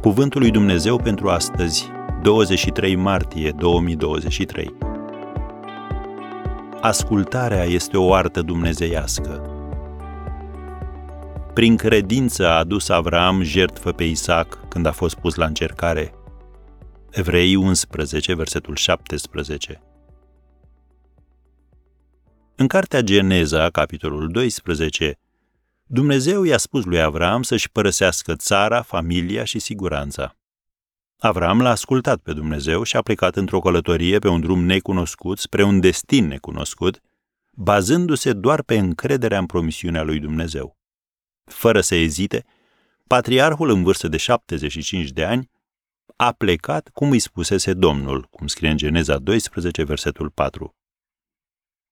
Cuvântul lui Dumnezeu pentru astăzi, 23 martie 2023. Ascultarea este o artă dumnezeiască. Prin credință a adus Avram jertfă pe Isaac când a fost pus la încercare. Evrei 11, versetul 17. În cartea Geneza, capitolul 12, Dumnezeu i-a spus lui Avram să-și părăsească țara, familia și siguranța. Avram l-a ascultat pe Dumnezeu și a plecat într-o călătorie pe un drum necunoscut spre un destin necunoscut, bazându-se doar pe încrederea în promisiunea lui Dumnezeu. Fără să ezite, patriarhul în vârstă de 75 de ani a plecat cum îi spusese Domnul, cum scrie în Geneza 12, versetul 4.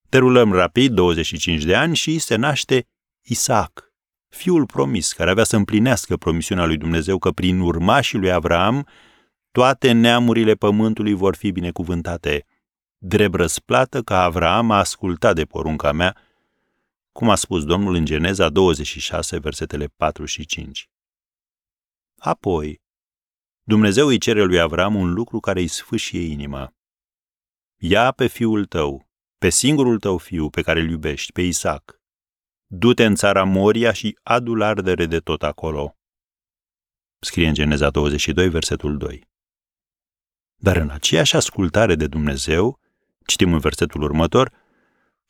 Derulăm rapid 25 de ani și se naște Isaac, fiul promis, care avea să împlinească promisiunea lui Dumnezeu că prin urmașii lui Avram toate neamurile pământului vor fi binecuvântate. Drept răsplată că Avram a ascultat de porunca mea, cum a spus Domnul în Geneza 26, versetele 4 și 5. Apoi, Dumnezeu îi cere lui Avram un lucru care îi sfâșie inima. Ia pe fiul tău, pe singurul tău fiu pe care îl iubești, pe Isaac. Du-te în țara Moria și adu ardere de tot acolo. Scrie în Geneza 22, versetul 2. Dar în aceeași ascultare de Dumnezeu, citim în versetul următor,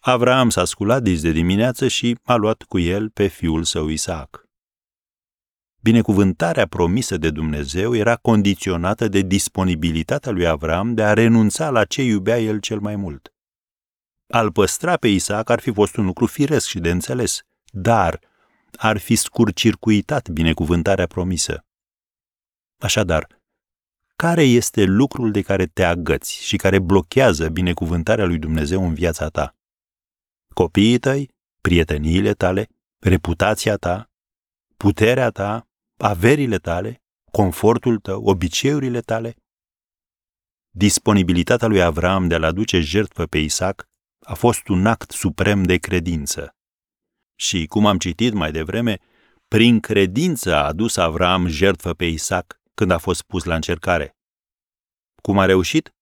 Avram s-a sculat dis de dimineață și a luat cu el pe fiul său Isaac. Binecuvântarea promisă de Dumnezeu era condiționată de disponibilitatea lui Avram de a renunța la ce iubea el cel mai mult. Al păstra pe Isaac ar fi fost un lucru firesc și de înțeles, dar ar fi scurcircuitat binecuvântarea promisă. Așadar, care este lucrul de care te agăți și care blochează binecuvântarea lui Dumnezeu în viața ta? Copiii tăi, prieteniile tale, reputația ta, puterea ta, averile tale, confortul tău, obiceiurile tale? Disponibilitatea lui Avram de a-l aduce jertfă pe Isaac a fost un act suprem de credință. Și, cum am citit mai devreme, prin credință a adus Avram jertfă pe Isaac când a fost pus la încercare. Cum a reușit?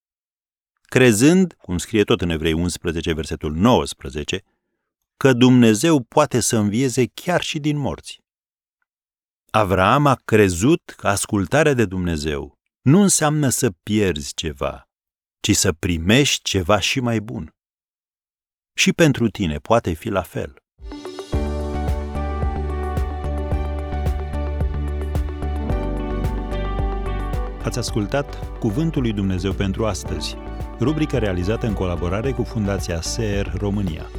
Crezând, cum scrie tot în Evrei 11, versetul 19, că Dumnezeu poate să învieze chiar și din morți. Avram a crezut că ascultarea de Dumnezeu nu înseamnă să pierzi ceva, ci să primești ceva și mai bun. Și pentru tine poate fi la fel. Ați ascultat Cuvântul lui Dumnezeu pentru astăzi, rubrica realizată în colaborare cu Fundația SER România.